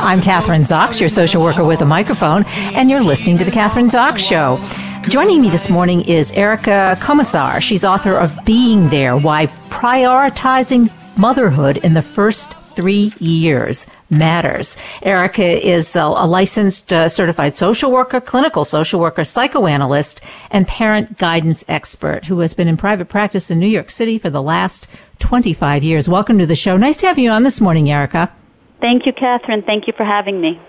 I'm Kathryn Zox, your social worker with a microphone, and you're listening to The Kathryn Zox Show. Joining me this morning is Erica Komisar. She's author of Being There Why Prioritizing Motherhood in the First Three Years Matters. Erica is a, a licensed uh, certified social worker, clinical social worker, psychoanalyst, and parent guidance expert who has been in private practice in New York City for the last 25 years. Welcome to the show. Nice to have you on this morning, Erica. Thank you, Kathryn. Thank you for having me.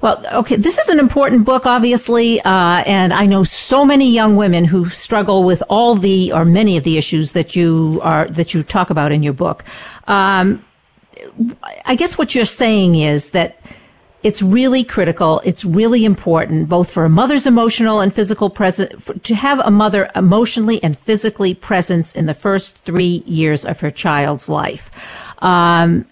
Well, okay, this is an important book, obviously, uh, and I know so many young women who struggle with all the or many of the issues that you are that you talk about in your book. Um, I guess what you're saying is that it's really critical. It's really important, both for a mother's emotional and physical present, to have a mother emotionally and physically present in the first three years of her child's life. Um,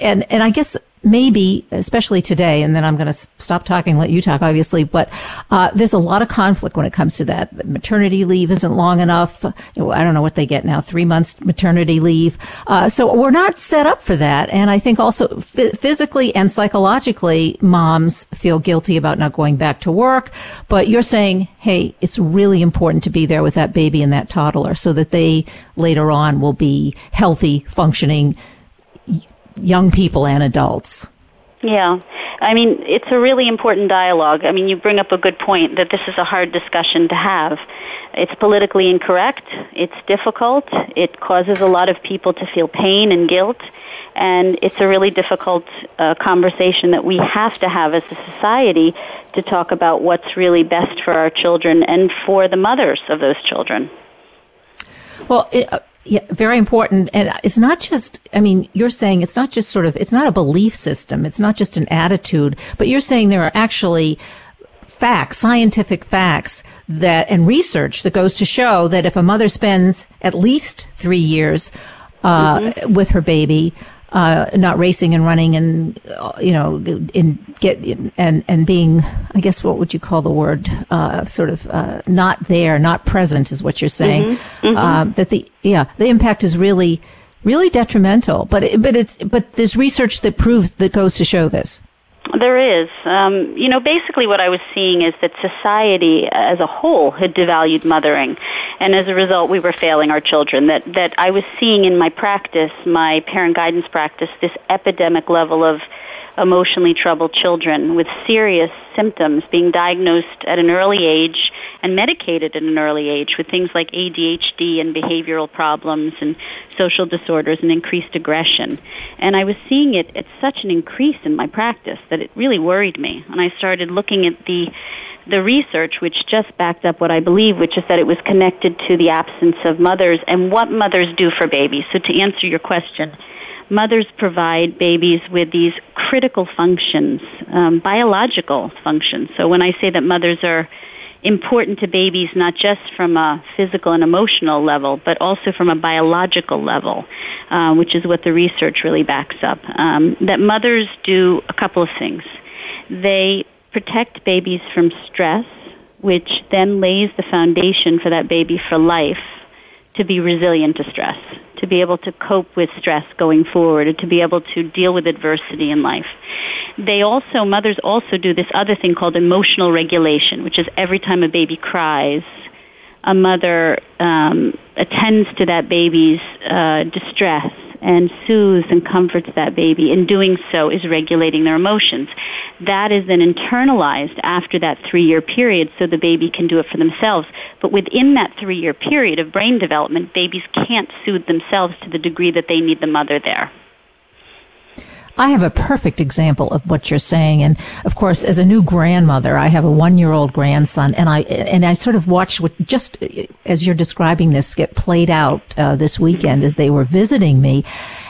and and I guess maybe, especially today, and then I'm going to stop talking, let you talk, obviously, but uh, there's a lot of conflict when it comes to that. The maternity leave isn't long enough. I don't know what they get now, three months maternity leave. Uh, so we're not set up for that. And I think also f- physically and psychologically, moms feel guilty about not going back to work. But you're saying, hey, it's really important to be there with that baby and that toddler so that they later on will be healthy, functioning, young people and adults. Yeah. I mean, it's a really important dialogue. I mean, you bring up a good point that this is a hard discussion to have. It's politically incorrect, it's difficult, it causes a lot of people to feel pain and guilt, and it's a really difficult uh, conversation that we have to have as a society to talk about what's really best for our children and for the mothers of those children. Well, it, uh, yeah, very important. And it's not just, I mean, you're saying it's not just sort of, it's not a belief system. It's not just an attitude, but you're saying there are actually facts, scientific facts that, and research that goes to show that if a mother spends at least three years, uh, mm-hmm. with her baby, uh, not racing and running and you know in get and and being I guess what would you call the word uh, sort of uh, not there not present is what you're saying mm-hmm. Mm-hmm. Um, that the yeah the impact is really really detrimental but it, but it's but there's research that proves that goes to show this there is. Um, you know, basically what I was seeing is that society as a whole had devalued mothering. And as a result, we were failing our children. That, that I was seeing in my practice, my parent guidance practice, this epidemic level of emotionally troubled children with serious symptoms being diagnosed at an early age and medicated at an early age with things like ADHD and behavioral problems and social disorders and increased aggression. And I was seeing it at such an increase in my practice that it really worried me. And I started looking at the the research which just backed up what I believe, which is that it was connected to the absence of mothers and what mothers do for babies. So to answer your question, mothers provide babies with these critical functions, um, biological functions. So when I say that mothers are important to babies not just from a physical and emotional level, but also from a biological level, uh, which is what the research really backs up. Um, that mothers do a couple of things. They protect babies from stress, which then lays the foundation for that baby for life to be resilient to stress, to be able to cope with stress going forward, or to be able to deal with adversity in life. They also, mothers also do this other thing called emotional regulation, which is every time a baby cries, a mother um, attends to that baby's uh, distress and soothes and comforts that baby. In doing so is regulating their emotions. That is then internalized after that three year period so the baby can do it for themselves. But within that three year period of brain development, babies can't soothe themselves to the degree that they need the mother there. I have a perfect example of what you're saying. And of course, as a new grandmother, I have a one year old grandson and I, and I sort of watched what just as you're describing this get played out uh, this weekend as they were visiting me.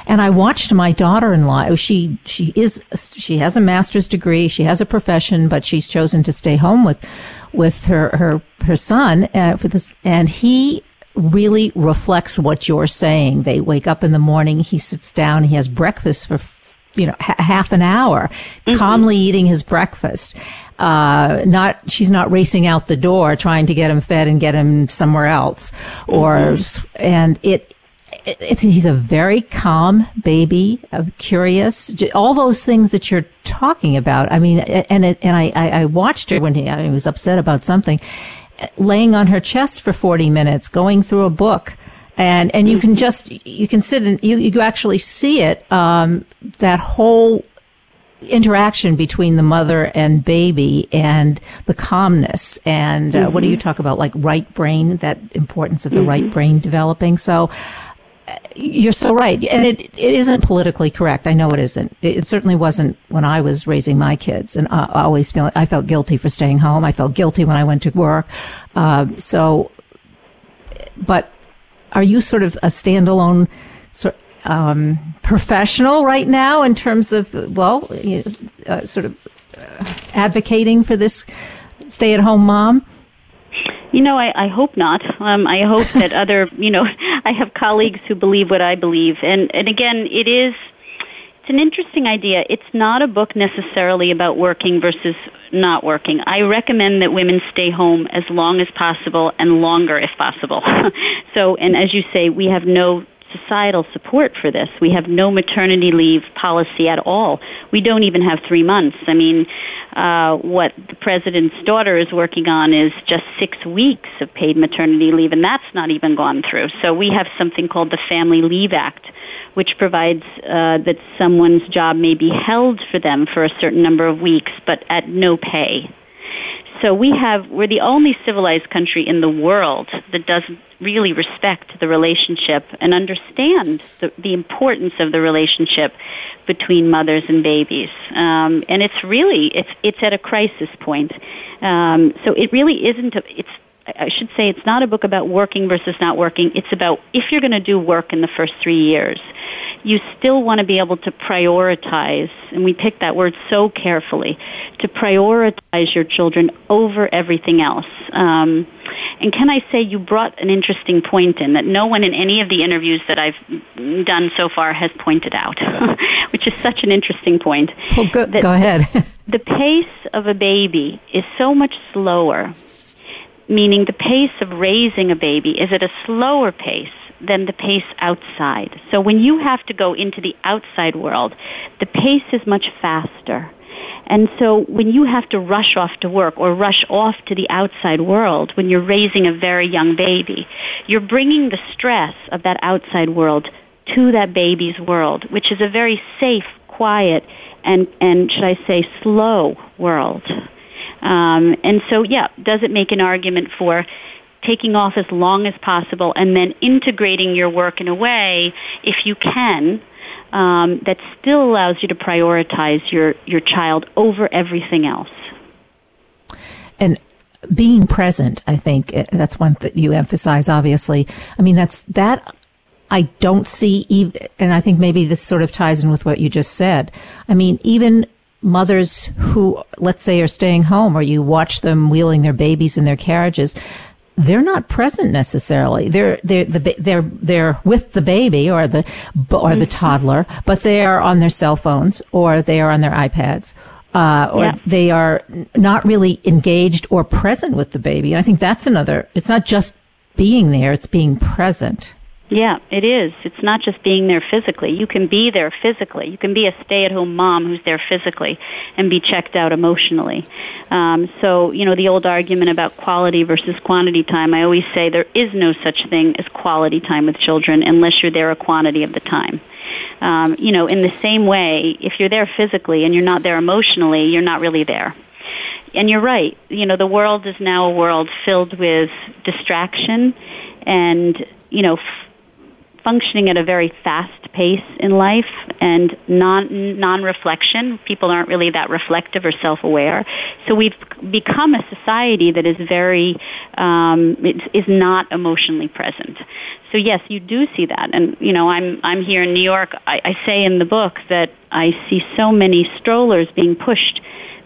And I watched my daughter-in-law. She, she is, she has a master's degree. She has a profession, but she's chosen to stay home with, with her, her, her son, uh, for this, and he really reflects what you're saying. They wake up in the morning, he sits down, he has breakfast for you know, h- half an hour, mm-hmm. calmly eating his breakfast. Uh, not, she's not racing out the door trying to get him fed and get him somewhere else. Or, mm-hmm. and it, it, he's a very calm baby, curious, all those things that you're talking about. I mean, and it, and I, I watched her when he, I was upset about something, laying on her chest for 40 minutes, going through a book. And, and you can just, you can sit and you, you actually see it, um, that whole interaction between the mother and baby and the calmness. And uh, mm-hmm. what do you talk about like right brain that importance of the mm-hmm. right brain developing? So uh, you're so right. And it, it isn't politically correct. I know it isn't. It certainly wasn't when i was raising my kids. And i always feel i felt guilty for staying home. I felt guilty when i went to work. Uh, so but are you sort of a standalone sort um, professional right now in terms of well, uh, sort of uh, advocating for this stay-at-home mom? You know, I, I hope not. Um, I hope that other, you know, I have colleagues who believe what I believe, and and again, it is it's an interesting idea. It's not a book necessarily about working versus not working. I recommend that women stay home as long as possible and longer if possible. so, and as you say, we have no societal support for this. We have no maternity leave policy at all. We don't even have three months. I mean, uh, what the president's daughter is working on is just six weeks of paid maternity leave, and that's not even gone through. So we have something called the Family Leave Act, which provides uh, that someone's job may be held for them for a certain number of weeks, but at no pay. So we have, we're the only civilized country in the world that doesn't really respect the relationship and understand the, the importance of the relationship between mothers and babies. Um, and it's really, it's, it's at a crisis point. Um, so it really isn't, a, it's I should say it's not a book about working versus not working. It's about if you're going to do work in the first three years, you still want to be able to prioritize, and we pick that word so carefully, to prioritize your children over everything else. Um, and can I say you brought an interesting point in that no one in any of the interviews that I've done so far has pointed out, which is such an interesting point. Well, go, go ahead. the pace of a baby is so much slower meaning the pace of raising a baby is at a slower pace than the pace outside. So when you have to go into the outside world, the pace is much faster. And so when you have to rush off to work or rush off to the outside world when you're raising a very young baby, you're bringing the stress of that outside world to that baby's world, which is a very safe, quiet, and, and should I say slow world. Um, and so, yeah, does it make an argument for taking off as long as possible and then integrating your work in a way, if you can, um, that still allows you to prioritize your, your child over everything else. And being present, I think eh, that's one that you emphasize, obviously. I mean, that's that I don't see, even, and I think maybe this sort of ties in with what you just said. I mean, even mothers who, let's say, are staying home or you watch them wheeling their babies in their carriages, they're not present necessarily. They're they're the, they're they're with the baby or the or the toddler, but they are on their cell phones or they are on their iPads. Uh, or yeah. they are not really engaged or present with the baby. And I think that's another. It's not just being there; it's being present. Yeah, it is. It's not just being there physically. You can be there physically. You can be a stay-at-home mom who's there physically and be checked out emotionally. Um, so, you know, the old argument about quality versus quantity time, I always say there is no such thing as quality time with children unless you're there a quantity of the time. Um, you know, in the same way, if you're there physically and you're not there emotionally, you're not really there and you're right. You know, the world is now a world filled with distraction and, you know, functioning at a very fast pace in life and non non reflection. People aren't really that reflective or self aware. So we've become a society that is very um, is not emotionally present. So yes, you do see that, and you know I'm I'm here in New York. I, I say in the book that I see so many strollers being pushed,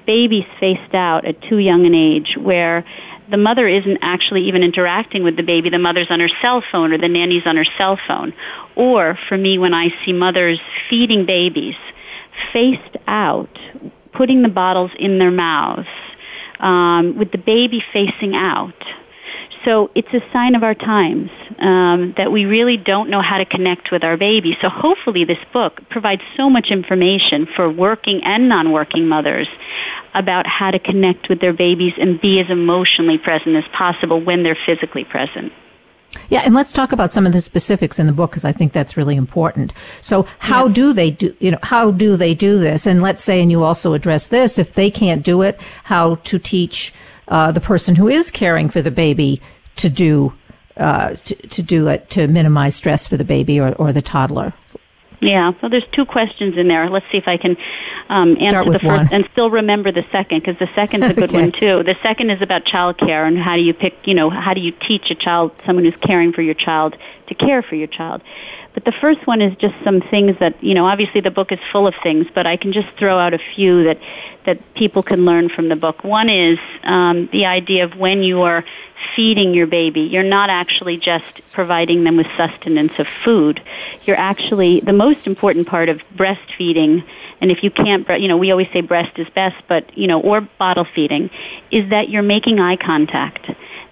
babies faced out at too young an age, where the mother isn't actually even interacting with the baby. The mother's on her cell phone or the nanny's on her cell phone. Or for me, when I see mothers feeding babies faced out, putting the bottles in their mouths, um, with the baby facing out. So it's a sign of our times um, that we really don't know how to connect with our baby. So hopefully this book provides so much information for working and non-working mothers about how to connect with their babies and be as emotionally present as possible when they're physically present. Yeah, and let's talk about some of the specifics in the book because I think that's really important. So, how yeah. do they do? You know, how do they do this? And let's say, and you also address this: if they can't do it, how to teach uh, the person who is caring for the baby to do uh, to, to do it to minimize stress for the baby or, or the toddler. Yeah, well, there's two questions in there. Let's see if I can um, answer the first one. and still remember the second because the second is a good okay. one too. The second is about child care and how do you pick, you know, how do you teach a child, someone who's caring for your child, to care for your child. But the first one is just some things that, you know, obviously the book is full of things, but I can just throw out a few that, that people can learn from the book. One is um, the idea of when you are feeding your baby, you're not actually just providing them with sustenance of food. You're actually, the most important part of breastfeeding, and if you can't, you know, we always say breast is best, but, you know, or bottle feeding, is that you're making eye contact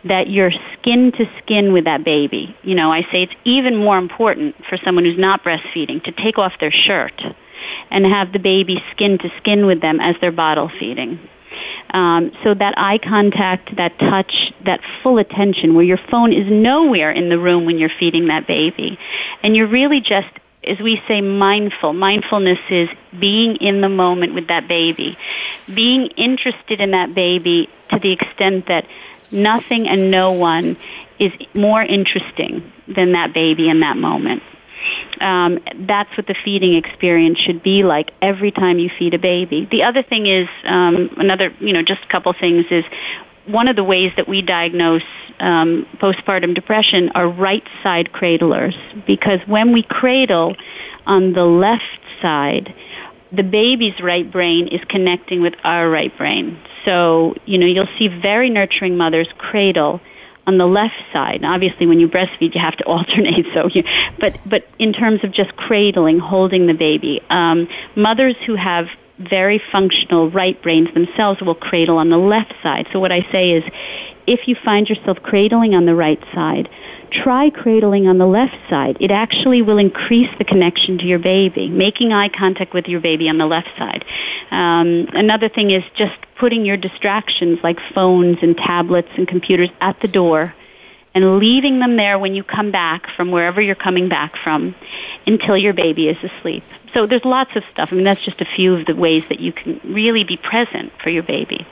that you're skin to skin with that baby. You know, I say it's even more important for someone who's not breastfeeding to take off their shirt and have the baby skin to skin with them as they're bottle feeding. Um, so that eye contact, that touch, that full attention, where your phone is nowhere in the room when you're feeding that baby, and you're really just as we say mindful. Mindfulness is being in the moment with that baby, being interested in that baby to the extent that nothing and no one is more interesting than that baby in that moment. Um, that's what the feeding experience should be like every time you feed a baby. The other thing is um, another, you know, just a couple things is one of the ways that we diagnose um, postpartum depression are right side cradlers because when we cradle on the left side, the baby's right brain is connecting with our right brain. So, you know, you'll see very nurturing mothers cradle on the left side. Obviously, when you breastfeed, you have to alternate. So, you, but but in terms of just cradling, holding the baby, um, mothers who have very functional right brains themselves will cradle on the left side. So what I say is, if you find yourself cradling on the right side, try cradling on the left side. It actually will increase the connection to your baby, making eye contact with your baby on the left side. Um, another thing is just putting your distractions like phones and tablets and computers at the door and leaving them there when you come back from wherever you're coming back from until your baby is asleep. So there's lots of stuff. I mean, that's just a few of the ways that you can really be present for your baby.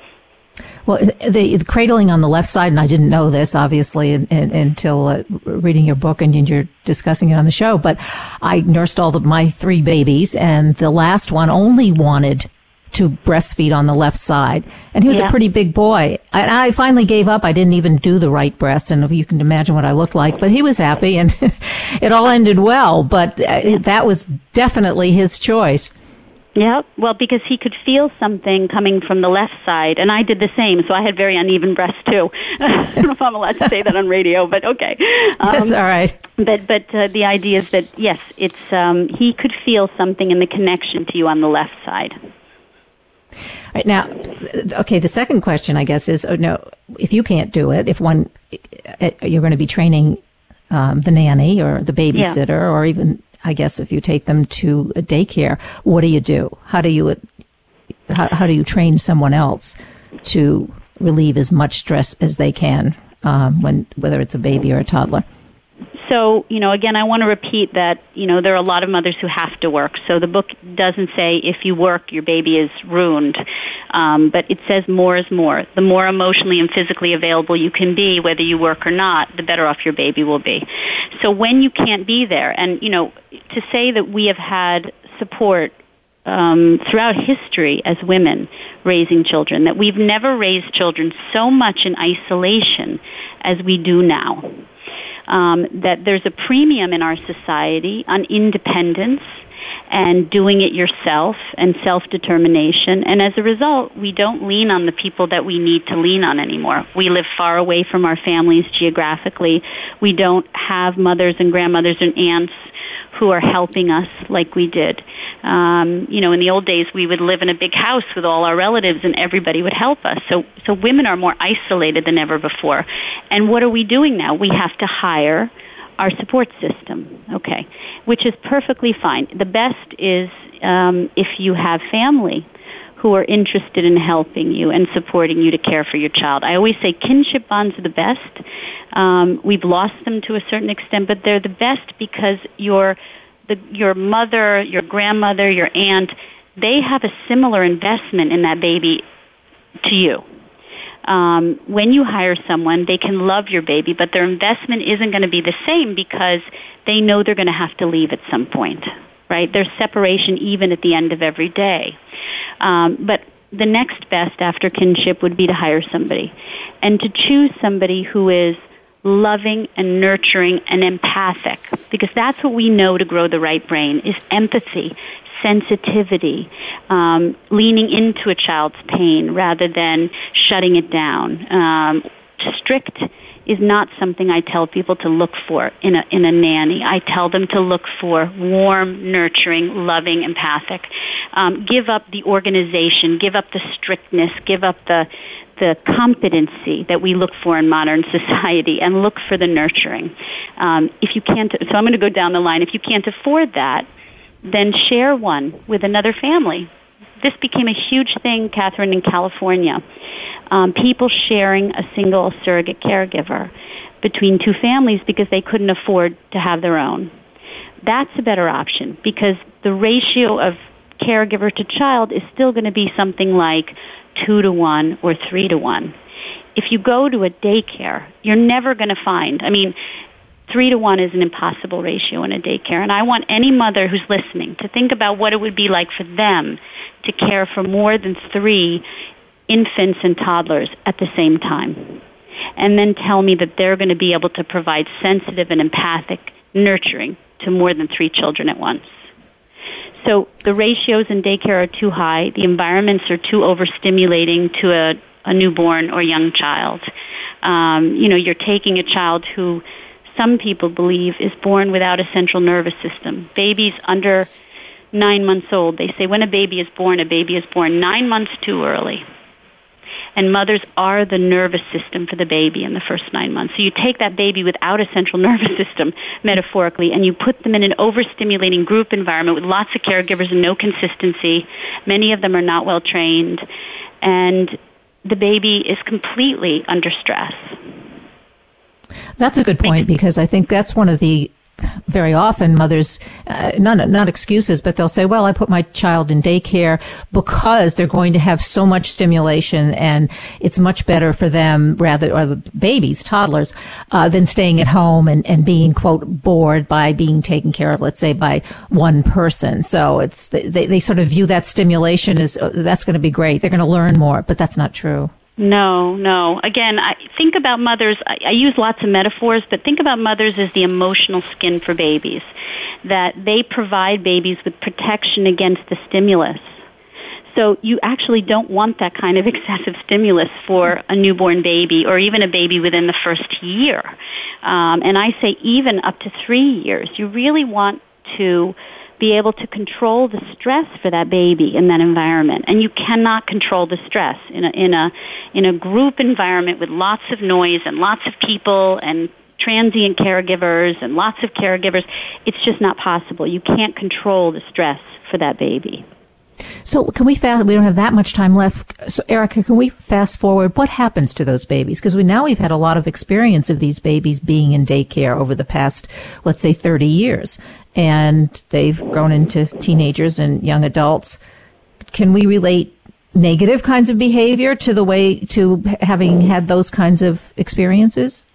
Well, the, the, cradling on the left side, and I didn't know this obviously in, in, until uh, reading your book and you're discussing it on the show. But I nursed all of my three babies, and the last one only wanted to breastfeed on the left side, and he was yeah. a pretty big boy. I, I, finally gave up. I didn't even do the right breast, and you can imagine what I looked like. But he was happy, and it all ended well. But uh, that was definitely his choice. Yeah, well, because he could feel something coming from the left side, and I did the same. So I had very uneven breasts too. I don't know if I'm allowed to say that on radio, but okay. Um, That's all right. But but uh, the idea is that yes, it's um, he could feel something in the connection to you on the left side. Right now, okay. The second question, I guess, is oh, no. If you can't do it, if one, uh, you're going to be training um, the nanny or the babysitter, yeah. or even I guess if you take them to a daycare, what do you do? How do you how, how do you train someone else to relieve as much stress as they can um, when whether it's a baby or a toddler? So, you know, again, I want to repeat that, you know, there are a lot of mothers who have to work. So the book doesn't say if you work, your baby is ruined. Um, but it says more is more. The more emotionally and physically available you can be, whether you work or not, the better off your baby will be. So when you can't be there, and, you know, to say that we have had support um, throughout history as women raising children, that we've never raised children so much in isolation as we do now. Um, that there's a premium in our society on independence and doing it yourself and self-determination. And as a result, we don't lean on the people that we need to lean on anymore. We live far away from our families geographically. We don't have mothers and grandmothers and aunts who are helping us like we did. Um, you know, in the old days, we would live in a big house with all our relatives, and everybody would help us. So, so women are more isolated than ever before. And what are we doing now? We have to hire our support system, okay, which is perfectly fine. The best is um, if you have family who are interested in helping you and supporting you to care for your child. I always say kinship bonds are the best. Um, we've lost them to a certain extent, but they're the best because your the, your mother, your grandmother, your aunt, they have a similar investment in that baby to you um, when you hire someone, they can love your baby, but their investment isn't going to be the same because they know they're going to have to leave at some point, right? There's separation even at the end of every day. Um, but the next best after kinship would be to hire somebody and to choose somebody who is loving and nurturing and empathic because that's what we know to grow the right brain is empathy sensitivity, um, leaning into a child's pain rather than shutting it down. Um, strict is not something I tell people to look for in a in a nanny. I tell them to look for warm, nurturing, loving, empathic. Um, give up the organization, give up the strictness, give up the the competency that we look for in modern society, and look for the nurturing. Um, if you can't, so I'm going to go down the line. If you can't afford that, then share one with another family. This became a huge thing, Kathryn, in California. Um, people sharing a single surrogate caregiver between two families because they couldn't afford to have their own. That's a better option because the ratio of caregiver to child is still going to be something like two to one or three to one. If you go to a daycare, you're never going to find, I mean, three to one is an impossible ratio in a daycare. And I want any mother who's listening to think about what it would be like for them to care for more than three infants and toddlers at the same time. And then tell me that they're going to be able to provide sensitive and empathic nurturing to more than three children at once. So the ratios in daycare are too high. The environments are too overstimulating to a, a newborn or young child. Um, you know, you're taking a child who some people believe is born without a central nervous system. Babies under nine months old, they say when a baby is born, a baby is born nine months too early. And mothers are the nervous system for the baby in the first nine months. So you take that baby without a central nervous system, metaphorically, and you put them in an overstimulating group environment with lots of caregivers and no consistency. Many of them are not well trained. And the baby is completely under stress. That's a good point because I think that's one of the very often mothers, uh, not not excuses, but they'll say, "Well, I put my child in daycare because they're going to have so much stimulation, and it's much better for them, rather, or the babies, toddlers, uh, than staying at home and, and being quote bored by being taken care of, let's say, by one person." So it's they they sort of view that stimulation as oh, that's going to be great. They're going to learn more, but that's not true. No, no. Again, I think about mothers. I, I use lots of metaphors, but think about mothers as the emotional skin for babies. That they provide babies with protection against the stimulus. So you actually don't want that kind of excessive stimulus for a newborn baby or even a baby within the first year. Um, and I say even up to three years. You really want to be able to control the stress for that baby in that environment. And you cannot control the stress in a, in a, in a group environment with lots of noise and lots of people and transient caregivers and lots of caregivers. It's just not possible. You can't control the stress for that baby. So can we fast? We don't have that much time left. So Erica, can we fast forward? What happens to those babies? Because we now we've had a lot of experience of these babies being in daycare over the past, let's say, 30 years, and they've grown into teenagers and young adults. Can we relate negative kinds of behavior to the way to having had those kinds of experiences?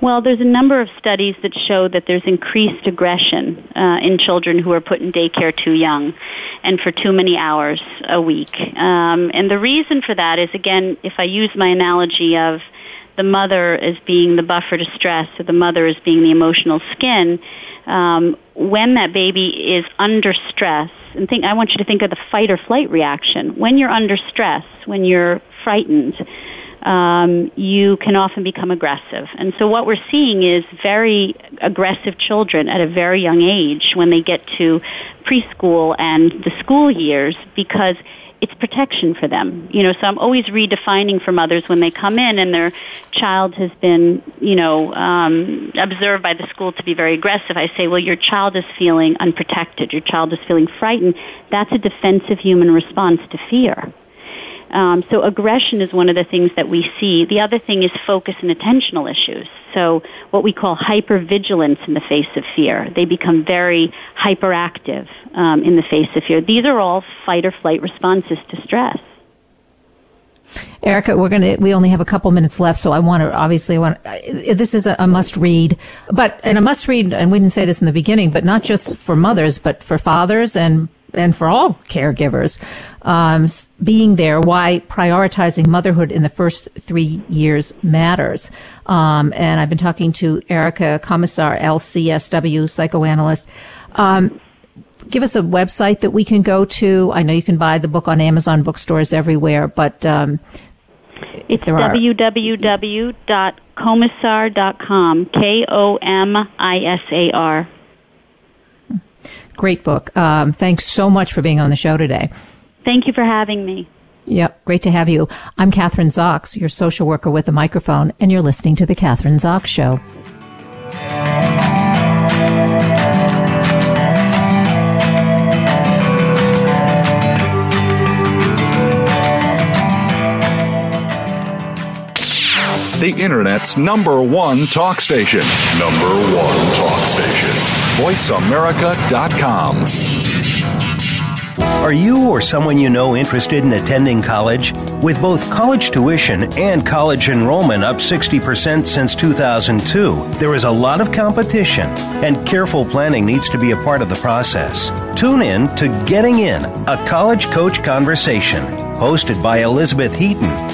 Well, there's a number of studies that show that there's increased aggression uh, in children who are put in daycare too young and for too many hours a week. Um, and the reason for that is, again, if I use my analogy of the mother as being the buffer to stress, or the mother as being the emotional skin, um, when that baby is under stress, and think, I want you to think of the fight or flight reaction. When you're under stress, when you're frightened, um, you can often become aggressive. And so what we're seeing is very aggressive children at a very young age when they get to preschool and the school years because it's protection for them. You know, so I'm always redefining for mothers when they come in and their child has been, you know, um, observed by the school to be very aggressive. I say, well, your child is feeling unprotected. Your child is feeling frightened. That's a defensive human response to fear. Um, so aggression is one of the things that we see. The other thing is focus and attentional issues. So what we call hypervigilance in the face of fear. They become very hyperactive um, in the face of fear. These are all fight or flight responses to stress. Erica, we're gonna. We only have a couple minutes left, so I want to. Obviously, I want. This is a, a, must read, but and a must read. And we didn't say this in the beginning, but not just for mothers, but for fathers and and for all caregivers, um, being there, why prioritizing motherhood in the first three years matters. Um, and I've been talking to Erica Komisar, LCSW psychoanalyst. Um, give us a website that we can go to. I know you can buy the book on Amazon bookstores everywhere, but um, it's www.komisar.com. K O M I S A R. Great book. Um, thanks so much for being on the show today. Thank you for having me. Yep, great to have you. I'm Kathryn Zox, your social worker with a microphone, and you're listening to The Kathryn Zox Show. Internet's number one talk station. Number one talk station. VoiceAmerica.com. Are you or someone you know interested in attending college? With both college tuition and college enrollment up 60% since 2002, there is a lot of competition, and careful planning needs to be a part of the process. Tune in to Getting In, a college coach conversation hosted by Elizabeth Heaton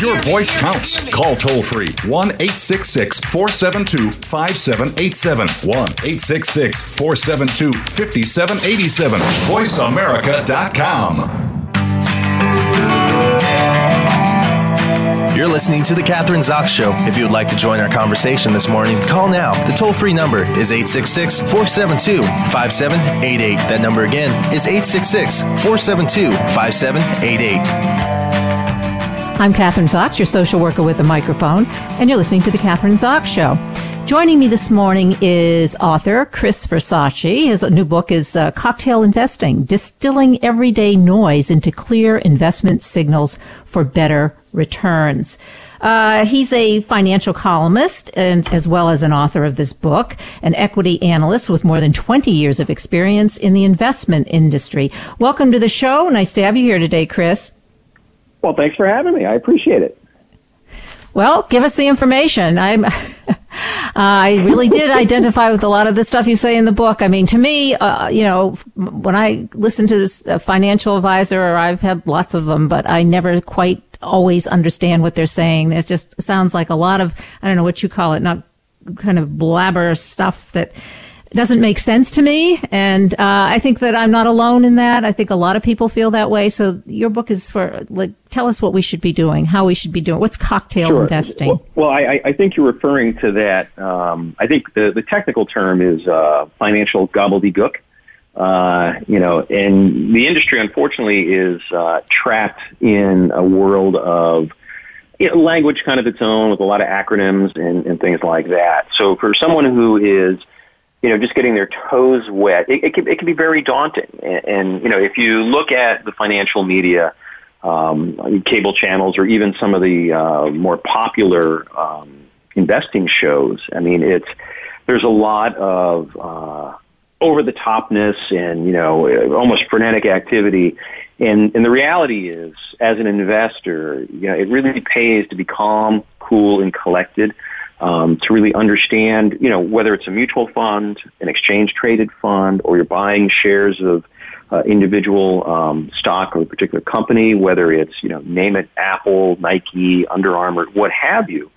your voice counts. Call toll free 1 866 472 5787. 1 866 472 5787. VoiceAmerica.com. You're listening to The Kathryn Zox Show. If you would like to join our conversation this morning, call now. The toll free number is 866 472 5788. That number again is 866 472 5788. I'm Kathryn Zox, your social worker with a microphone, and you're listening to The Kathryn Zox Show. Joining me this morning is author Chris Versace. His new book is uh, Cocktail Investing, Distilling Everyday Noise into Clear Investment Signals for Better Returns. Uh, he's a financial columnist and as well as an author of this book, an equity analyst with more than 20 years of experience in the investment industry. Welcome to the show. Nice to have you here today, Chris. Well, thanks for having me. I appreciate it. Well, give us the information. I'm. I really did identify with a lot of the stuff you say in the book. I mean, to me, uh, you know, when I listen to this uh, financial advisor, or I've had lots of them, but I never quite always understand what they're saying. It just sounds like a lot of, I don't know what you call it, not kind of blabber stuff that doesn't make sense to me. And uh, I think that I'm not alone in that. I think a lot of people feel that way. So your book is for like, tell us what we should be doing, how we should be doing. What's cocktail sure. investing? Well, well I, I, think you're referring to that. Um, I think the, the technical term is uh, financial gobbledygook. Uh, you know, and the industry unfortunately is uh, trapped in a world of you know, language kind of its own with a lot of acronyms and, and things like that. So for someone who is you know, just getting their toes wet, it, it, can, it can be very daunting. And, and, you know, if you look at the financial media, um, cable channels, or even some of the uh, more popular um, investing shows, I mean, it's there's a lot of uh, over the topness and you know almost frenetic activity. And and the reality is, as an investor, you know, it really pays to be calm, cool, and collected um, to really understand, you know, whether it's a mutual fund, an exchange traded fund, or you're buying shares of uh, individual um, stock of a particular company, whether it's, you know, name it Apple, Nike, Under Armour, what have you.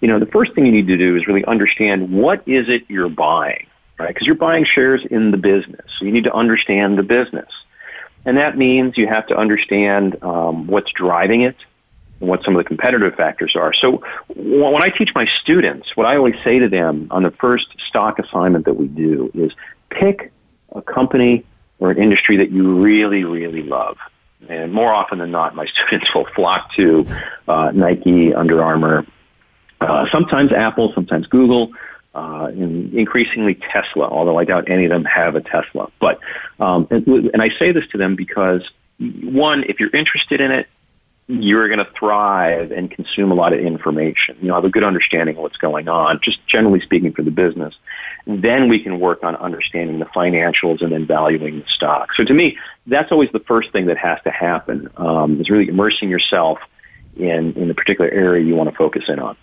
You know, the first thing you need to do is really understand what is it you're buying, right? Because you're buying shares in the business. So you need to understand the business. And that means you have to understand um, what's driving it, and what some of the competitive factors are. So when I teach my students, what I always say to them on the first stock assignment that we do is pick a company or an industry that you really, really love. And more often than not, my students will flock to uh, Nike, Under Armour, uh, sometimes Apple, sometimes Google, uh, and increasingly Tesla, although I doubt any of them have a Tesla. But um, and, and I say this to them because one, if you're interested in it, you're going to thrive and consume a lot of information. You know, have a good understanding of what's going on, just generally speaking for the business. Then we can work on understanding the financials and then valuing the stock. So to me, that's always the first thing that has to happen, um, is really immersing yourself in, in the particular area you want to focus in on.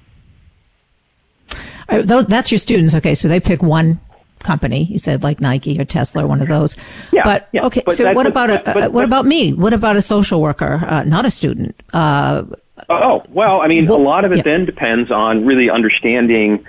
That's your students. Okay, so they pick one company. You said like Nike or Tesla or one of those. Yeah. But yeah, okay, but so what about but, a, but, what about me? What about a social worker, uh, not a student? Uh, oh well, I mean, well, a lot of it yeah. then depends on really understanding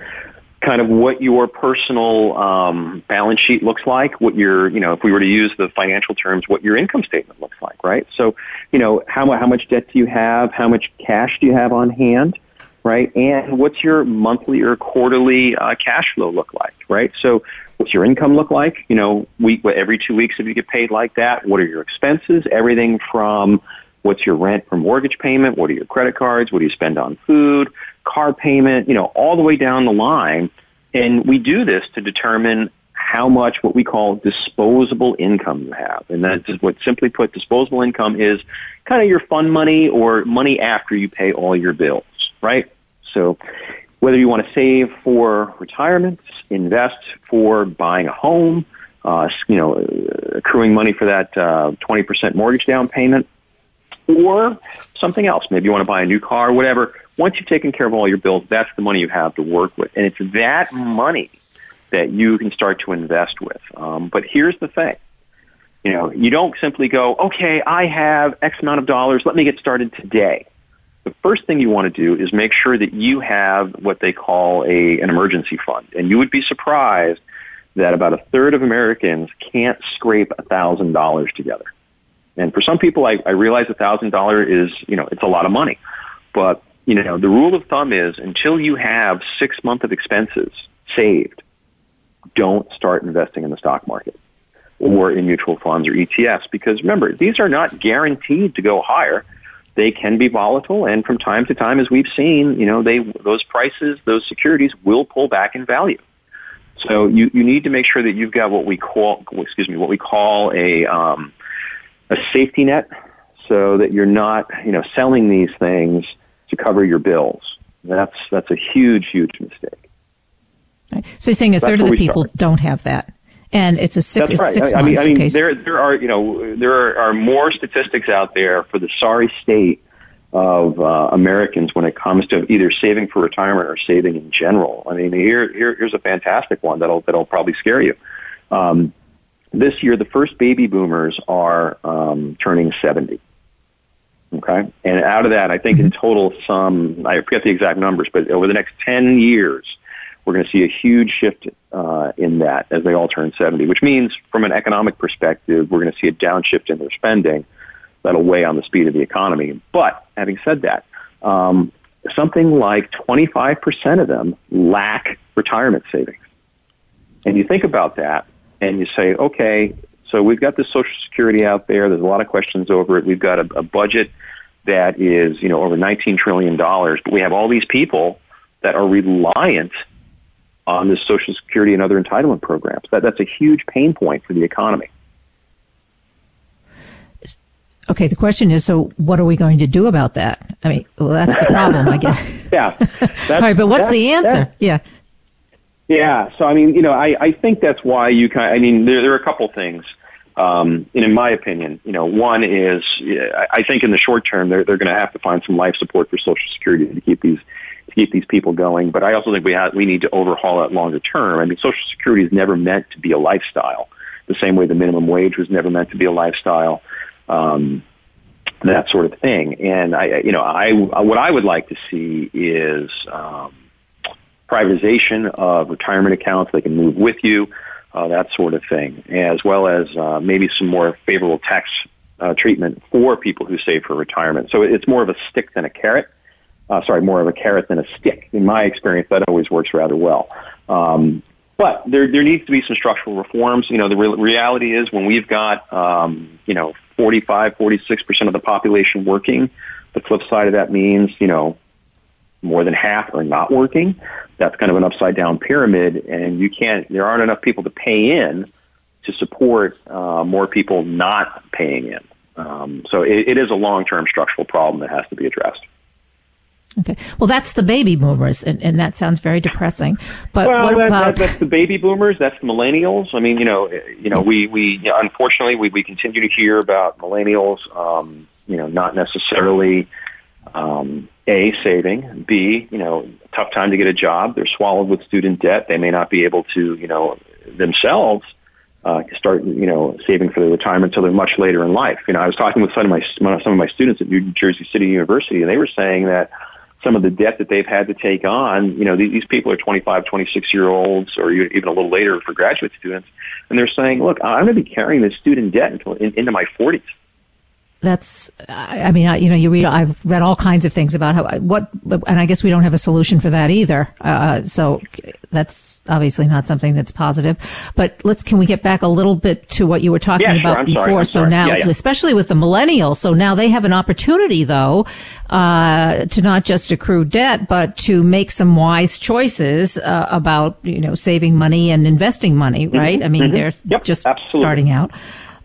kind of what your personal um, balance sheet looks like, what your, you know, if we were to use the financial terms, what your income statement looks like, right? So, you know, how, how much debt do you have? How much cash do you have on hand? Right, and what's your monthly or quarterly uh, cash flow look like? Right, so What's your income look like? You know, week every two weeks if you get paid like that. What are your expenses? Everything from what's your rent for mortgage payment? What are your credit cards? What do you spend on food? Car payment? You know, all the way down the line. And we do this to determine how much what we call disposable income you have. And that is what simply put, disposable income is kind of your fun money or money after you pay all your bills, right? So whether you want to save for retirement, invest for buying a home, uh, you know, accruing money for that uh, 20% mortgage down payment, or something else. Maybe you want to buy a new car, whatever. Once you've taken care of all your bills, that's the money you have to work with. And it's that money that you can start to invest with. Um, but here's the thing. You know, you don't simply go, okay, I have X amount of dollars. Let me get started today the first thing you want to do is make sure that you have what they call a, an emergency fund. And you would be surprised that about a third of Americans can't scrape $1,000 together. And for some people, I, I realize $1,000 is, you know, it's a lot of money. But, you know, the rule of thumb is until you have six months of expenses saved, don't start investing in the stock market or in mutual funds or ETFs because remember, these are not guaranteed to go higher they can be volatile, and from time to time, as we've seen, you know, they those prices, those securities will pull back in value. So you, you need to make sure that you've got what we call excuse me what we call a um, a safety net, so that you're not you know selling these things to cover your bills. That's that's a huge huge mistake. So you're saying a third of the people start. don't have that and it's a six. That's right. Six I, mean, I mean, there there are you know there are, are, more statistics out there for the sorry state of uh, Americans when it comes to either saving for retirement or saving in general. I mean, here, here here's a fantastic one that'll that'll probably scare you. Um, this year, the first baby boomers are um, turning seventy. Okay, and out of that, I think in mm-hmm. total, some I forget the exact numbers, but over the next ten years, we're going to see a huge shift uh, in that as they all turn 70, which means from an economic perspective, we're going to see a downshift in their spending that'll weigh on the speed of the economy. But having said that, um, something like 25% of them lack retirement savings. And you think about that and you say, okay, so we've got this Social Security out there. There's a lot of questions over it. We've got a, a budget that is, you know, over $19 trillion, but we have all these people that are reliant on the Social Security and other entitlement programs. That, that's a huge pain point for the economy. Okay, the question is so what are we going to do about that? I mean, well, that's the problem, I guess. yeah. All right, but what's the answer? Yeah. Yeah, so I mean, you know, I, I think that's why you kind of, I mean, there, there are a couple things. Um, and in my opinion, you know, one is I think in the short term they're they're going to have to find some life support for Social Security to keep these keep these people going. But I also think we have, we need to overhaul that longer term. I mean, Social Security is never meant to be a lifestyle, the same way the minimum wage was never meant to be a lifestyle. Um, that sort of thing. And I, you know, I what I would like to see is um, privatization of retirement accounts. They can move with you, uh, that sort of thing, as well as uh, maybe some more favorable tax uh, treatment for people who save for retirement. So it's more of a stick than a carrot uh, sorry, more of a carrot than a stick. In my experience, that always works rather well. Um, but there, there needs to be some structural reforms. You know, the re- reality is when we've got, um, you know, 45, 46% of the population working, the flip side of that means, you know, more than half are not working. That's kind of an upside down pyramid, and you can't, there aren't enough people to pay in to support uh, more people not paying in. Um, so it, it is a long term structural problem that has to be addressed. Okay. Well, that's the baby boomers, and, and that sounds very depressing. But well, what that, about that, that's the baby boomers? That's the millennials. I mean, you know, you know, we we you know, unfortunately we we continue to hear about millennials. Um, you know, not necessarily um, a saving. B, you know, tough time to get a job. They're swallowed with student debt. They may not be able to, you know, themselves uh, start, you know, saving for their retirement until they're much later in life. You know, I was talking with some of my some of my students at New Jersey City University, and they were saying that some of the debt that they've had to take on. You know, these these people are 25, 26 year olds, or even a little later for graduate students, and they're saying, "Look, I'm going to be carrying this student debt until in, into my 40s." That's i mean you know you read i've read all kinds of things about how what and i guess we don't have a solution for that either uh, so that's obviously not something that's positive but let's can we get back a little bit to what you were talking yeah, about sure, before so now yeah, yeah. especially with the millennials so now they have an opportunity though uh, to not just accrue debt but to make some wise choices uh, about you know saving money and investing money mm-hmm. right mm-hmm. i mean mm-hmm. they're yep, just absolutely. starting out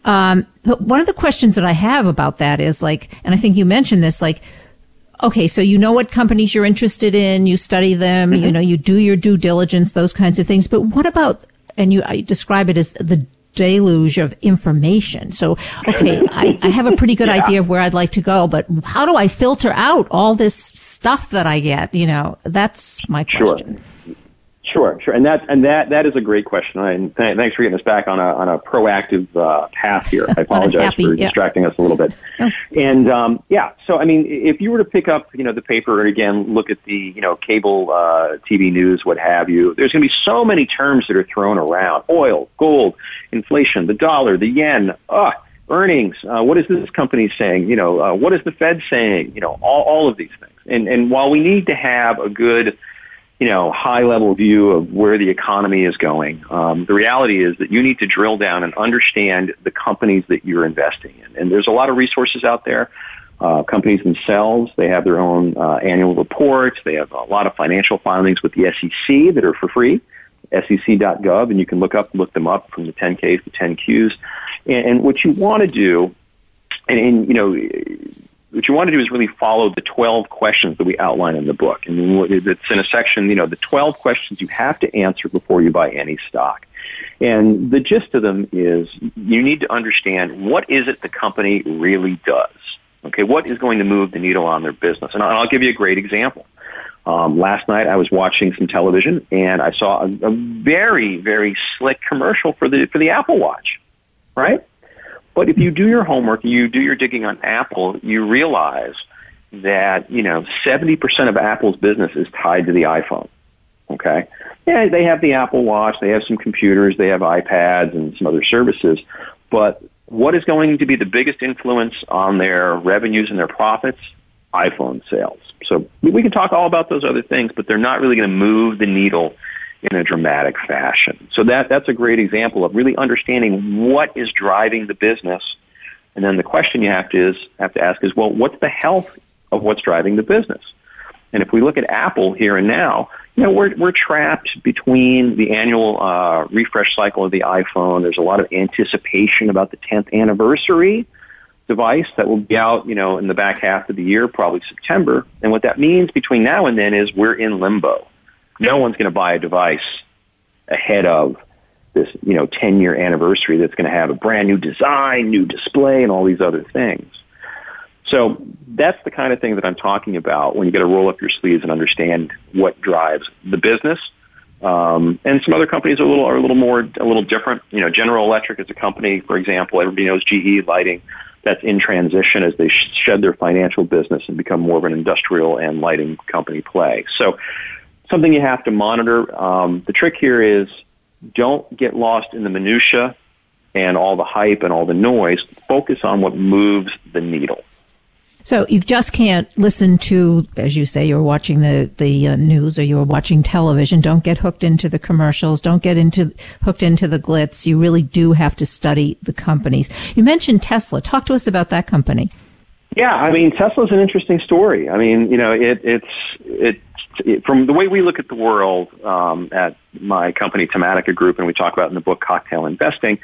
um, but one of the questions that I have about that is like, and I think you mentioned this, like, okay, so you know what companies you're interested in, you study them, mm-hmm. you know, you do your due diligence, those kinds of things. But what about, and you I describe it as the deluge of information. So, okay, I, I have a pretty good yeah. idea of where I'd like to go, but how do I filter out all this stuff that I get? You know, that's my question. Sure. Sure, sure, and that and that that is a great question. And th- thanks for getting us back on a on a proactive uh, path here. I apologize happy, for yeah. distracting us a little bit. Oh. And um, yeah, so I mean, if you were to pick up, you know, the paper and again look at the you know cable uh, TV news, what have you, there's going to be so many terms that are thrown around: oil, gold, inflation, the dollar, the yen. Uh, earnings. Uh, what is this company saying? You know, uh, what is the Fed saying? You know, all all of these things. And and while we need to have a good you know, high level view of where the economy is going. Um, the reality is that you need to drill down and understand the companies that you're investing in. And there's a lot of resources out there. Uh, companies themselves, they have their own uh, annual reports. They have a lot of financial filings with the SEC that are for free, sec.gov, and you can look up look them up from the 10Ks to 10Qs. And, and what you want to do, and, and you know, what you want to do is really follow the 12 questions that we outline in the book. And it's in a section, you know, the 12 questions you have to answer before you buy any stock. And the gist of them is you need to understand what is it the company really does. Okay, what is going to move the needle on their business? And I'll give you a great example. Um, last night I was watching some television and I saw a, a very, very slick commercial for the for the Apple Watch, right? But if you do your homework, you do your digging on Apple, you realize that you know seventy percent of Apple's business is tied to the iPhone. Okay, yeah, they have the Apple Watch, they have some computers, they have iPads and some other services, but what is going to be the biggest influence on their revenues and their profits? iPhone sales. So we can talk all about those other things, but they're not really going to move the needle in a dramatic fashion. So that that's a great example of really understanding what is driving the business. And then the question you have to is have to ask is, well, what's the health of what's driving the business? And if we look at Apple here and now, you know, we're, we're trapped between the annual uh, refresh cycle of the iPhone. There's a lot of anticipation about the 10th anniversary device that will be out, you know, in the back half of the year, probably September. And what that means between now and then is we're in limbo. No one's going to buy a device ahead of this, you know, 10 year anniversary that's going to have a brand new design, new display, and all these other things. So that's the kind of thing that I'm talking about when you got to roll up your sleeves and understand what drives the business. Um, and some other companies are a little are a little more a little different. You know, General Electric is a company, for example. Everybody knows GE Lighting. That's in transition as they shed their financial business and become more of an industrial and lighting company play. So, something you have to monitor. Um, the trick here is don't get lost in the minutia and all the hype and all the noise. Focus on what moves the needle. So you just can't listen to, as you say, you're watching the the uh, news or you're watching television. Don't get hooked into the commercials. Don't get into hooked into the glitz. You really do have to study the companies. You mentioned Tesla. Talk to us about that company. Yeah, I mean Tesla's an interesting story. I mean, you know, it, it's it, it from the way we look at the world um, at my company Tematica Group, and we talk about in the book Cocktail Investing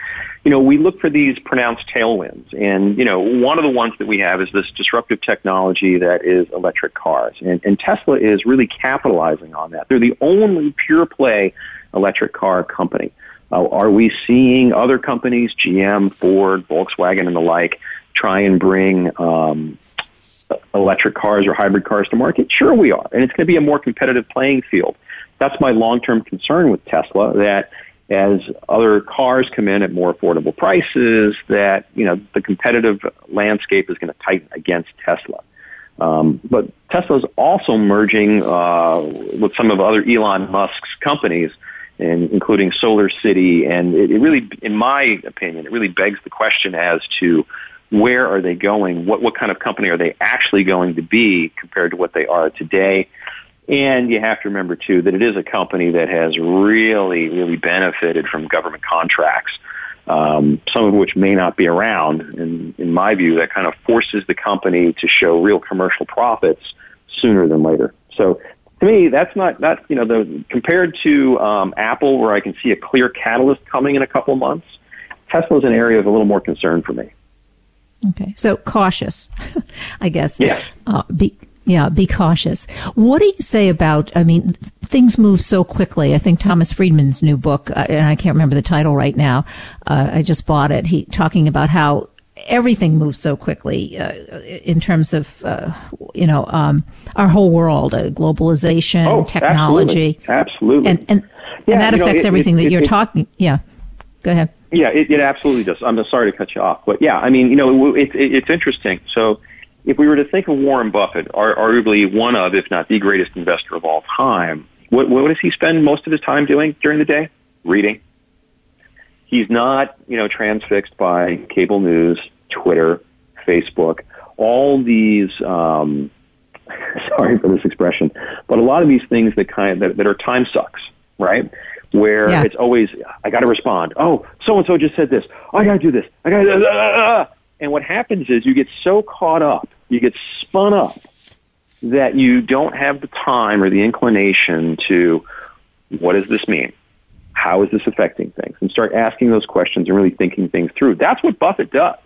you know, we look for these pronounced tailwinds. And, you know, one of the ones that we have is this disruptive technology that is electric cars. And, and Tesla is really capitalizing on that. They're the only pure play electric car company. Uh, are we seeing other companies, GM, Ford, Volkswagen, and the like, try and bring um, electric cars or hybrid cars to market? Sure, we are. And it's going to be a more competitive playing field. That's my long term concern with Tesla that as other cars come in at more affordable prices, that you know the competitive landscape is going to tighten against Tesla. Um, but Tesla is also merging uh, with some of other Elon Musk's companies, and including Solar City, and it, it really, in my opinion, it really begs the question as to where are they going? What what kind of company are they actually going to be compared to what they are today? And you have to remember too that it is a company that has really, really benefited from government contracts, um, some of which may not be around. And in my view, that kind of forces the company to show real commercial profits sooner than later. So to me, that's not not you know the compared to um, Apple, where I can see a clear catalyst coming in a couple of months. Tesla is an area of a little more concern for me. Okay, so cautious, I guess. Yes. Uh, be, yeah, be cautious. What do you say about, I mean, things move so quickly. I think Thomas Friedman's new book, uh, and I can't remember the title right now. Uh, I just bought it. He talking about how everything moves so quickly uh, in terms of, uh, you know, um, our whole world, uh, globalization, oh, technology. Absolutely. absolutely. And, and, yeah, and that affects know, it, everything it, that it, you're talking. Yeah. Go ahead. Yeah, it, absolutely does. I'm sorry to cut you off, but yeah, I mean, you know, it's interesting. So, if we were to think of Warren Buffett, arguably one of, if not the greatest investor of all time, what, what does he spend most of his time doing during the day? Reading. He's not, you know, transfixed by cable news, Twitter, Facebook, all these. Um, sorry for this expression, but a lot of these things that kind of, that, that are time sucks, right? Where yeah. it's always I got to respond. Oh, so and so just said this. Oh, I got to do this. I got to. Uh, uh, uh. And what happens is you get so caught up you get spun up that you don't have the time or the inclination to what does this mean? How is this affecting things? And start asking those questions and really thinking things through. That's what Buffett does.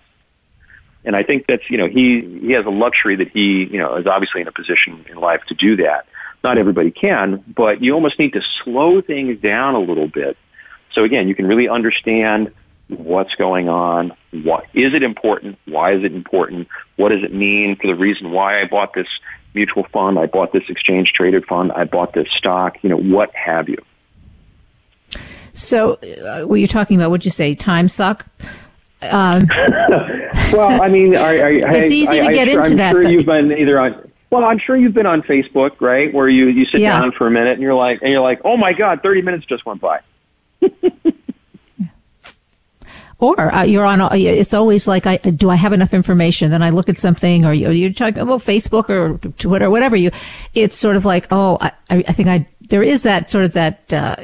And I think that's, you know, he, he has a luxury that he, you know, is obviously in a position in life to do that. Not everybody can, but you almost need to slow things down a little bit. So again, you can really understand what's going on, what is it important, why is it important, what does it mean for the reason why I bought this mutual fund, I bought this exchange traded fund, I bought this stock, you know, what have you. So, uh, were you talking about? Would you say time suck? Um, well, I mean, I, I, it's easy I, to get into I'm that. Sure you've been either on. Well, I'm sure you've been on Facebook, right? Where you you sit Yeah. down for a minute and you're like, and you're like, oh my god, 30 minutes just went by. Or uh, you're on. It's always like, I do I have enough information? Then I look at something, or, you, you're talking about Facebook or Twitter, whatever you. It's sort of like, oh, I, I think I. There is that sort of that uh,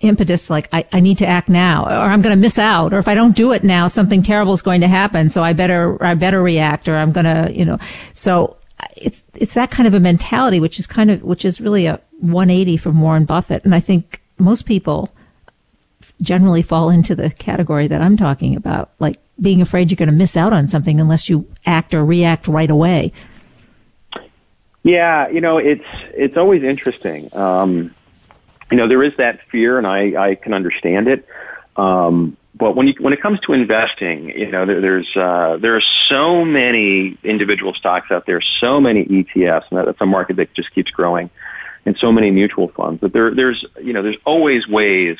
impetus, like I, I need to act now, or I'm going to miss out, or if I don't do it now, something terrible is going to happen. So I better, I better react, or I'm going to, you know. So it's it's that kind of a mentality, which is kind of which is really a 180 from Warren Buffett, and I think most people generally fall into the category that I'm talking about, like being afraid you're going to miss out on something unless you act or react right away. Yeah, you know, it's it's always interesting. Um, you know, there is that fear, and I, I can understand it. Um, but when you when it comes to investing, you know, there, there's uh, there are so many individual stocks out there, so many ETFs, and that's a market that just keeps growing, and so many mutual funds. But there there's you know there's always ways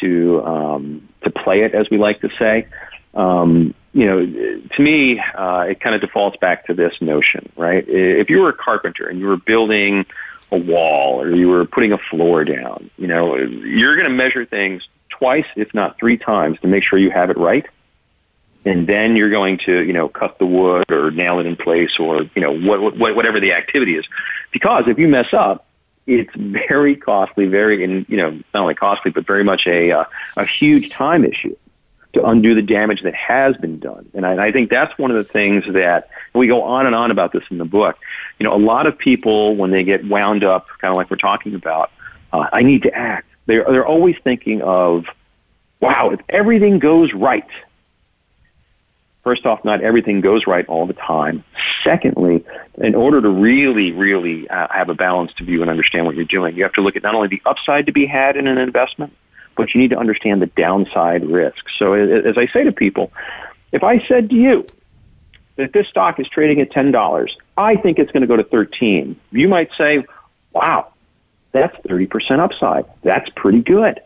to um, to play it, as we like to say. Um, you know, to me, uh, it kind of defaults back to this notion, right? If you were a carpenter and you were building a wall or you were putting a floor down, you know, you're going to measure things twice, if not three times, to make sure you have it right. And then you're going to, you know, cut the wood or nail it in place or, you know, what, what, whatever the activity is. Because if you mess up, it's very costly, very, and, you know, not only costly, but very much a, uh, a huge time issue to undo the damage that has been done. And I, and I think that's one of the things that we go on and on about this in the book. You know, a lot of people when they get wound up, kind of like we're talking about, uh, I need to act. They're they're always thinking of, wow, if everything goes right. First off, not everything goes right all the time. Secondly, in order to really, really uh, have a balanced view and understand what you're doing, you have to look at not only the upside to be had in an investment, but you need to understand the downside risk. So as I say to people, if I said to you that this stock is trading at $10, I think it's going to go to 13, you might say, wow, that's 30% upside. That's pretty good.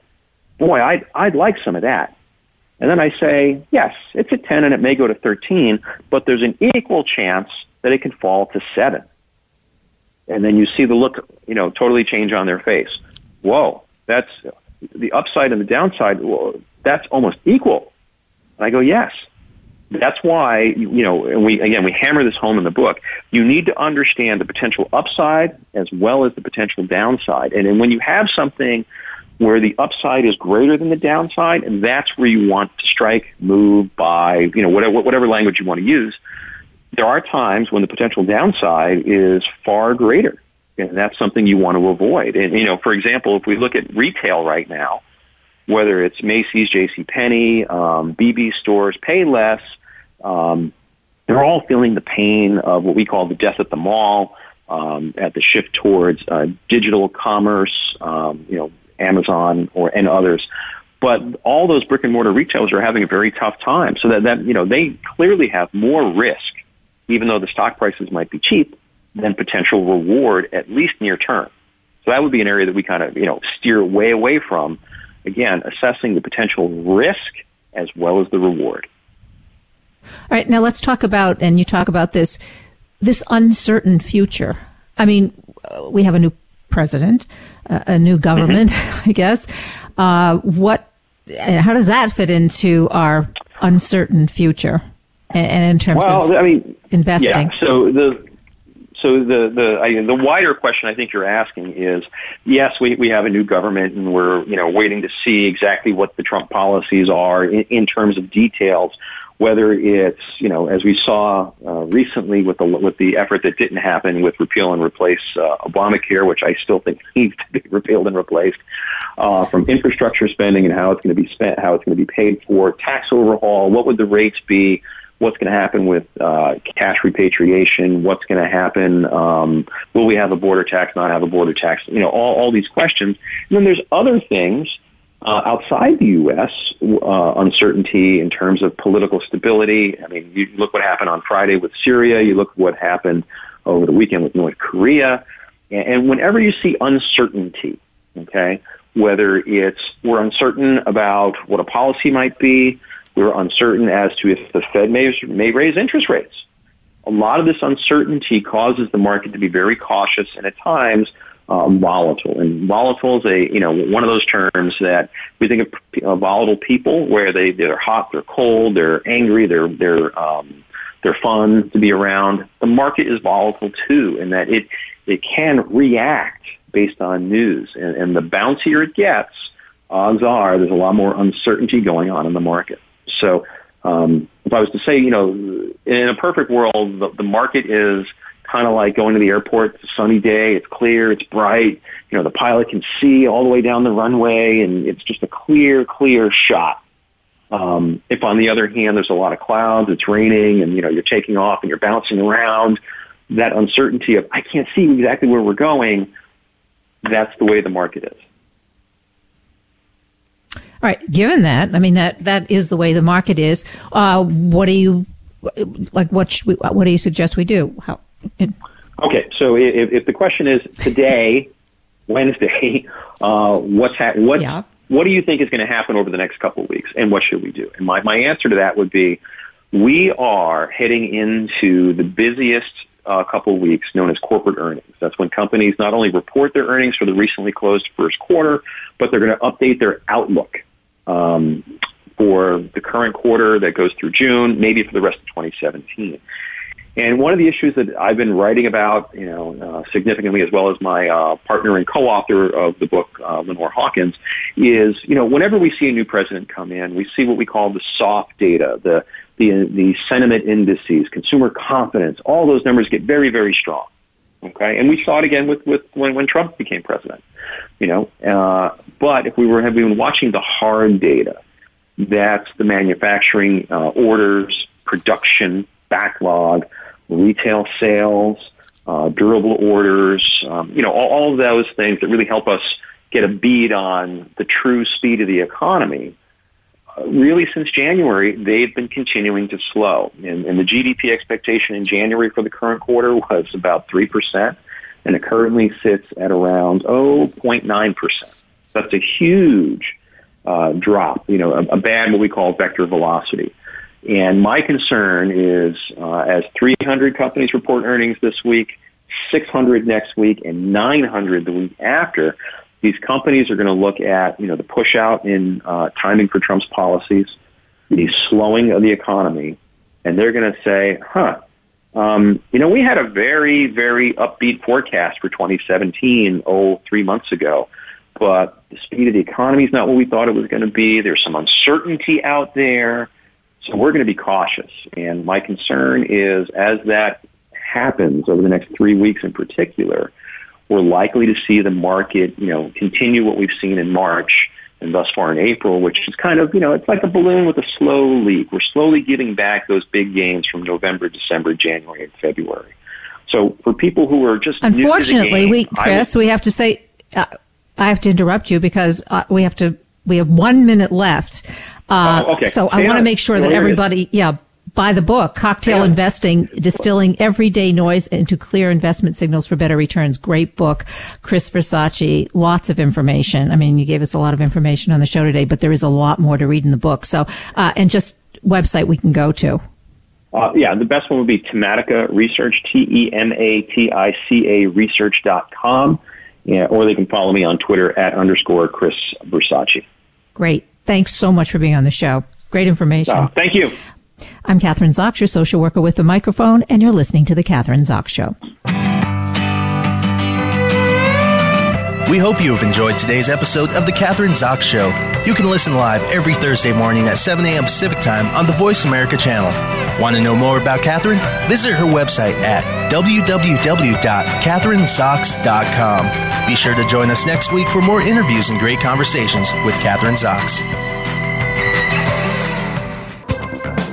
Boy, I'd, I'd like some of that. And then I say, yes, it's at 10 and it may go to 13, but there's an equal chance that it can fall to 7. And then you see the look, you know, totally change on their face. Whoa, that's the upside and the downside, well, that's almost equal. And I go, yes. That's why, you know, and we, again, we hammer this home in the book. You need to understand the potential upside as well as the potential downside. And, and when you have something where the upside is greater than the downside, and that's where you want to strike, move, buy, you know, whatever, whatever language you want to use, there are times when the potential downside is far greater and that's something you want to avoid. And you know, for example, if we look at retail right now, whether it's Macy's, J.C. Penney, um, bebe stores, Payless, um, they're all feeling the pain of what we call the death at the mall, um, at the shift towards uh, digital commerce, um, you know, Amazon or and others. But all those brick and mortar retailers are having a very tough time. So that, that you know, they clearly have more risk, even though the stock prices might be cheap than potential reward, at least near term. So that would be an area that we kind of, you know, steer way away from. Again, assessing the potential risk as well as the reward. All right, now let's talk about, and you talk about this, this uncertain future. I mean, uh, we have a new president, uh, a new government, I guess. Uh, what, uh, how does that fit into our uncertain future, and, in terms of Well, of I mean, investing? Yeah. So the so the the I, the wider question I think you're asking is, yes, we we have a new government and we're you know waiting to see exactly what the Trump policies are in, in terms of details. Whether it's you know as we saw uh, recently with the with the effort that didn't happen with repeal and replace uh, Obamacare, which I still think needs to be repealed and replaced, uh, from infrastructure spending and how it's going to be spent, how it's going to be paid for, tax overhaul, what would the rates be? What's going to happen with uh, cash repatriation, what's going to happen, um, will we have a border tax, not have a border tax, you know, all, all these questions. And then there's other things uh, outside the U.S., uh, uncertainty in terms of political stability. I mean, you look what happened on Friday with Syria, you look what happened over the weekend with North Korea. And whenever you see uncertainty, okay, whether it's we're uncertain about what a policy might be, we were uncertain as to if the Fed may, may raise interest rates. A lot of this uncertainty causes the market to be very cautious and at times uh, volatile. And volatile is a you know one of those terms that we think of uh, volatile people, where they they're hot, they're cold, they're angry, they're they're um, they're fun to be around. The market is volatile too, in that it it can react based on news, and, and the bouncier it gets, odds are there's a lot more uncertainty going on in the market. So um, if I was to say, you know, in a perfect world, the, the market is kind of like going to the airport. It's a sunny day. It's clear. It's bright. You know, the pilot can see all the way down the runway, and it's just a clear, clear shot. Um, if on the other hand, there's a lot of clouds, it's raining, and you know you're taking off and you're bouncing around, that uncertainty of I can't see exactly where we're going. That's the way the market is. All right. Given that, I mean that that is the way the market is. Uh, what do you like? What we, what do you suggest we do? How? It, okay. So if, if the question is today, Wednesday, uh, what's ha- what yeah. what do you think is going to happen over the next couple of weeks, and what should we do? And my my answer to that would be, we are heading into the busiest uh, couple weeks known as corporate earnings. That's when companies not only report their earnings for the recently closed first quarter, but they're going to update their outlook um, for the current quarter that goes through June, maybe for the rest of 2017. And one of the issues that I've been writing about, you know, uh, significantly, as well as my uh, partner and co-author of the book, uh, Lenore Hawkins, is you know, whenever we see a new president come in, we see what we call the soft data, the the the sentiment indices, consumer confidence. All those numbers get very very strong. Okay, and we saw it again with with when when Trump became president you know. Uh, but if we were have been watching the hard data, that's the manufacturing uh, orders, production, backlog, retail sales, uh, durable orders, um, you know, all, all of those things that really help us get a bead on the true speed of the economy. Really, since January, they've been continuing to slow. And, and the GDP expectation in January for the current quarter was about 3% and it currently sits at around 0.9%. That's a huge uh, drop, you know, a, a, bad what we call vector velocity. And my concern is uh, as 300 companies report earnings this week, 600 next week, and 900 the week after, these companies are going to look at, you know, the push out in uh, timing for Trump's policies, the slowing of the economy, and they're going to say, huh, um, you know, we had a very, very upbeat forecast for 2017, oh, three months ago. But the speed of the economy is not what we thought it was going to be. There's some uncertainty out there. So we're going to be cautious. And my concern is as that happens over the next three weeks in particular, we're likely to see the market, you know, continue what we've seen in March and thus far in April, which is kind of, you know, it's like a balloon with a slow leak. We're slowly getting back those big gains from November, December, January, and February. So for people who are just unfortunately, game, we Chris, we have to say, uh, I have to interrupt you because uh, we have to. We have one minute left. Uh, oh, okay. So Stay I want to make sure that everybody, yeah, buy the book, Cocktail yeah. Investing, Distilling Everyday Noise into Clear Investment Signals for Better Returns. Great book. Chris Versace, lots of information. I mean, you gave us a lot of information on the show today, but there is a lot more to read in the book. So, uh, and just website we can go to. Uh, yeah, the best one would be Tematica Research, T-E-M-A-T-I-C-A research.com. Yeah, or they can follow me on Twitter at underscore Chris Versace. Great. Thanks so much for being on the show. Great information. Uh, thank you. I'm Kathryn Zox, your social worker with the microphone, and you're listening to The Kathryn Zox Show. We hope you have enjoyed today's episode of The Kathryn Zox Show. You can listen live every Thursday morning at 7 a.m. Pacific Time on the Voice America channel. Want to know more about Kathryn? Visit her website at www.kathrynzox.com. Be sure to join us next week for more interviews and great conversations with Kathryn Zox.